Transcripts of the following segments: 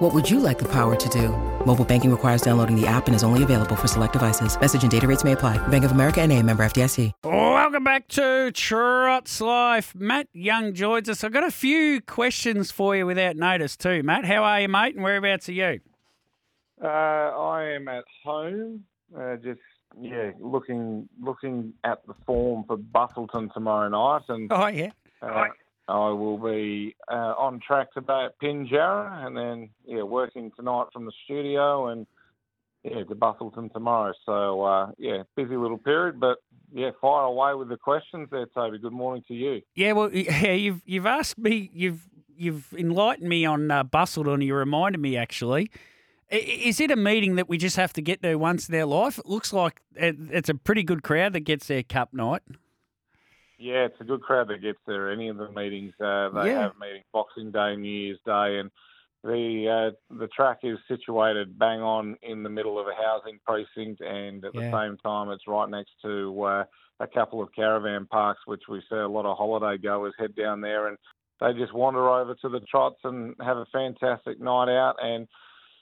What would you like the power to do? Mobile banking requires downloading the app and is only available for select devices. Message and data rates may apply. Bank of America and a member FDIC. Welcome back to Trots Life. Matt Young joins us. I've got a few questions for you without notice too, Matt. How are you, mate, and whereabouts are you? Uh, I am at home, uh, just yeah, looking looking at the form for Busselton tomorrow night, and Oh, yeah. uh, I will be uh, on track today at Pinjarra, and then yeah, working tonight from the studio, and yeah, to Busselton tomorrow. So uh, yeah, busy little period, but yeah, fire away with the questions there, Toby. Good morning to you. Yeah, well, yeah, you've you've asked me, you've you've enlightened me on uh, Busselton. You reminded me actually. Is it a meeting that we just have to get to once in our life? It looks like it- it's a pretty good crowd that gets their cup night. Yeah, it's a good crowd that gets there. Any of the meetings, uh, they Yeah. have meetings Boxing Day, New Year's Day, and the uh, the track is situated bang on in the middle of a housing precinct, and at Yeah. the same time, it's right next to uh, a couple of caravan parks, which we see a lot of holiday goers head down there, and they just wander over to the trots and have a fantastic night out. And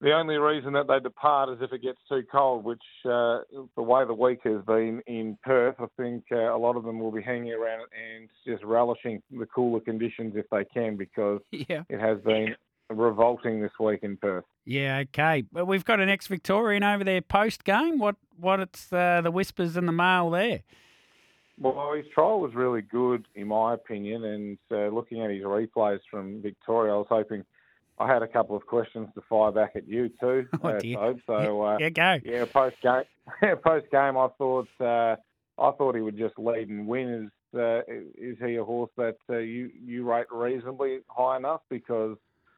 the only reason that they depart is if it gets too cold, which uh, the way the week has been in Perth, I think uh, a lot of them will be hanging around and just relishing the cooler conditions if they can, because Yeah. it has been revolting this week in Perth. Yeah, okay. But we've got an ex-Victorian over there post game. What what it's uh, the whispers in the mail there? Well, his trial was really good, in my opinion, and uh, looking at his replays from Victoria, I was hoping I had a couple of questions to fire back at you too. Oh, dear. Toad. So uh, Yeah, go. Yeah, post game. post game, I thought uh, I thought he would just lead and win. Is uh, is he a horse that uh, you you rate reasonably high enough? Because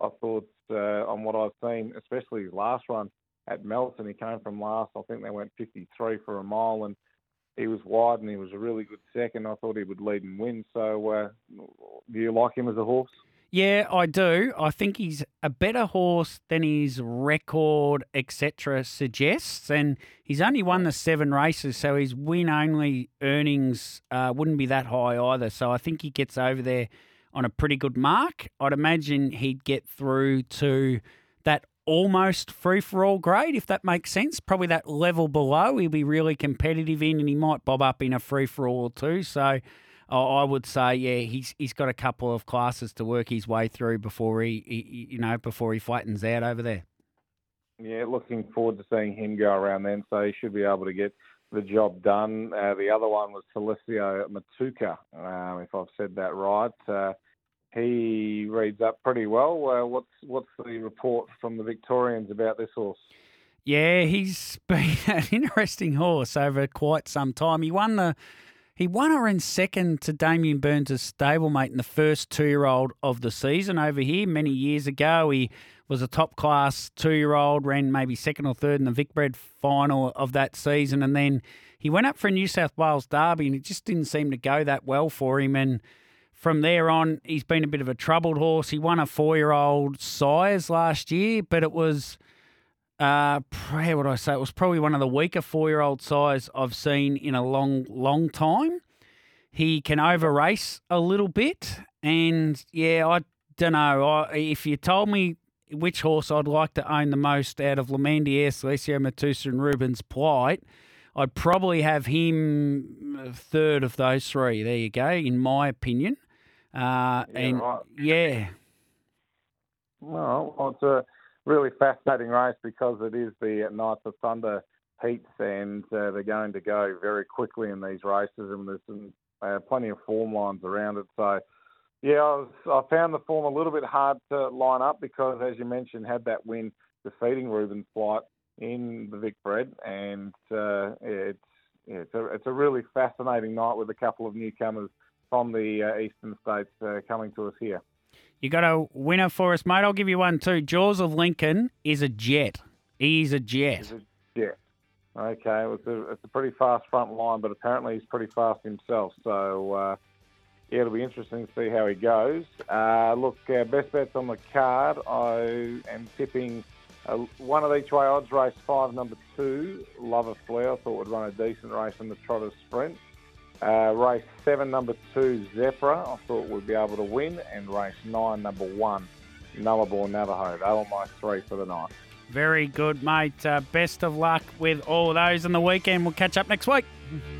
I thought uh, on what I've seen, especially his last run at Melton, he came from last. I think they went 53 for a mile, and he was wide and he was a really good second. I thought he would lead and win. So, uh, do you like him as a horse? Yeah, I do. I think he's a better horse than his record, etc., suggests. And he's only won the seven races, so his win only earnings uh, wouldn't be that high either. So I think he gets over there on a pretty good mark. I'd imagine he'd get through to that almost free for all grade, if that makes sense. Probably that level below he'll be really competitive in, and he might bob up in a free for all too. So I- I would say, yeah, he's he's got a couple of classes to work his way through before he, he you know before he flattens out over there. Yeah, looking forward to seeing him go around then. So he should be able to get the job done. Uh, the other one was Felicio Matuka, um, if I've said that right. Uh, he reads up pretty well. Uh, what's what's the report from the Victorians about this horse? Yeah, he's been an interesting horse over quite some time. He won the he won her in second to Damien Burns' stablemate in the first two year old of the season over here many years ago. He was a top class two year old, ran maybe second or third in the Vicbred final of that season, and then he went up for a New South Wales Derby and it just didn't seem to go that well for him. And from there on, he's been a bit of a troubled horse. He won a four year old sires last year, but it was uh, how would I say? It was probably one of the weaker four-year-old sires I've seen in a long, long time. He can over race a little bit, and yeah, I don't know. I, if you told me which horse I'd like to own the most out of Lamandier, Celesio Matusa, and Rubens Plight, I'd probably have him uh, third of those three. There you go, in my opinion. Uh, Yeah, and right. yeah, Well, it's a really fascinating race because it is the Nights of Thunder heats, and uh, they're going to go very quickly in these races, and there's some, uh, plenty of form lines around it. So, yeah, I, was, I found the form a little bit hard to line up because, as you mentioned, had that win defeating Ruben's Flight in the Vic Bred, and uh, it's yeah, it's a it's a really fascinating night with a couple of newcomers from the uh, eastern states uh, coming to us here. You got a winner for us, mate. I'll give you one too. Jaws of Lincoln is a jet. He's a jet. Okay, a, it's a pretty fast front line, but apparently he's pretty fast himself. So uh, yeah, it'll be interesting to see how he goes. Uh, look, uh, best bets on the card. I am tipping uh, one of each way odds race five, number two, Lover Flair. I thought would run a decent race in the Trotter Sprint. Uh, race seven, number two, Zephyr. I thought we'd be able to win, and race nine, number one, Nullarbor Navajo. They were my three for the night. Very good, mate. Uh, best of luck with all those in the weekend. We'll catch up next week.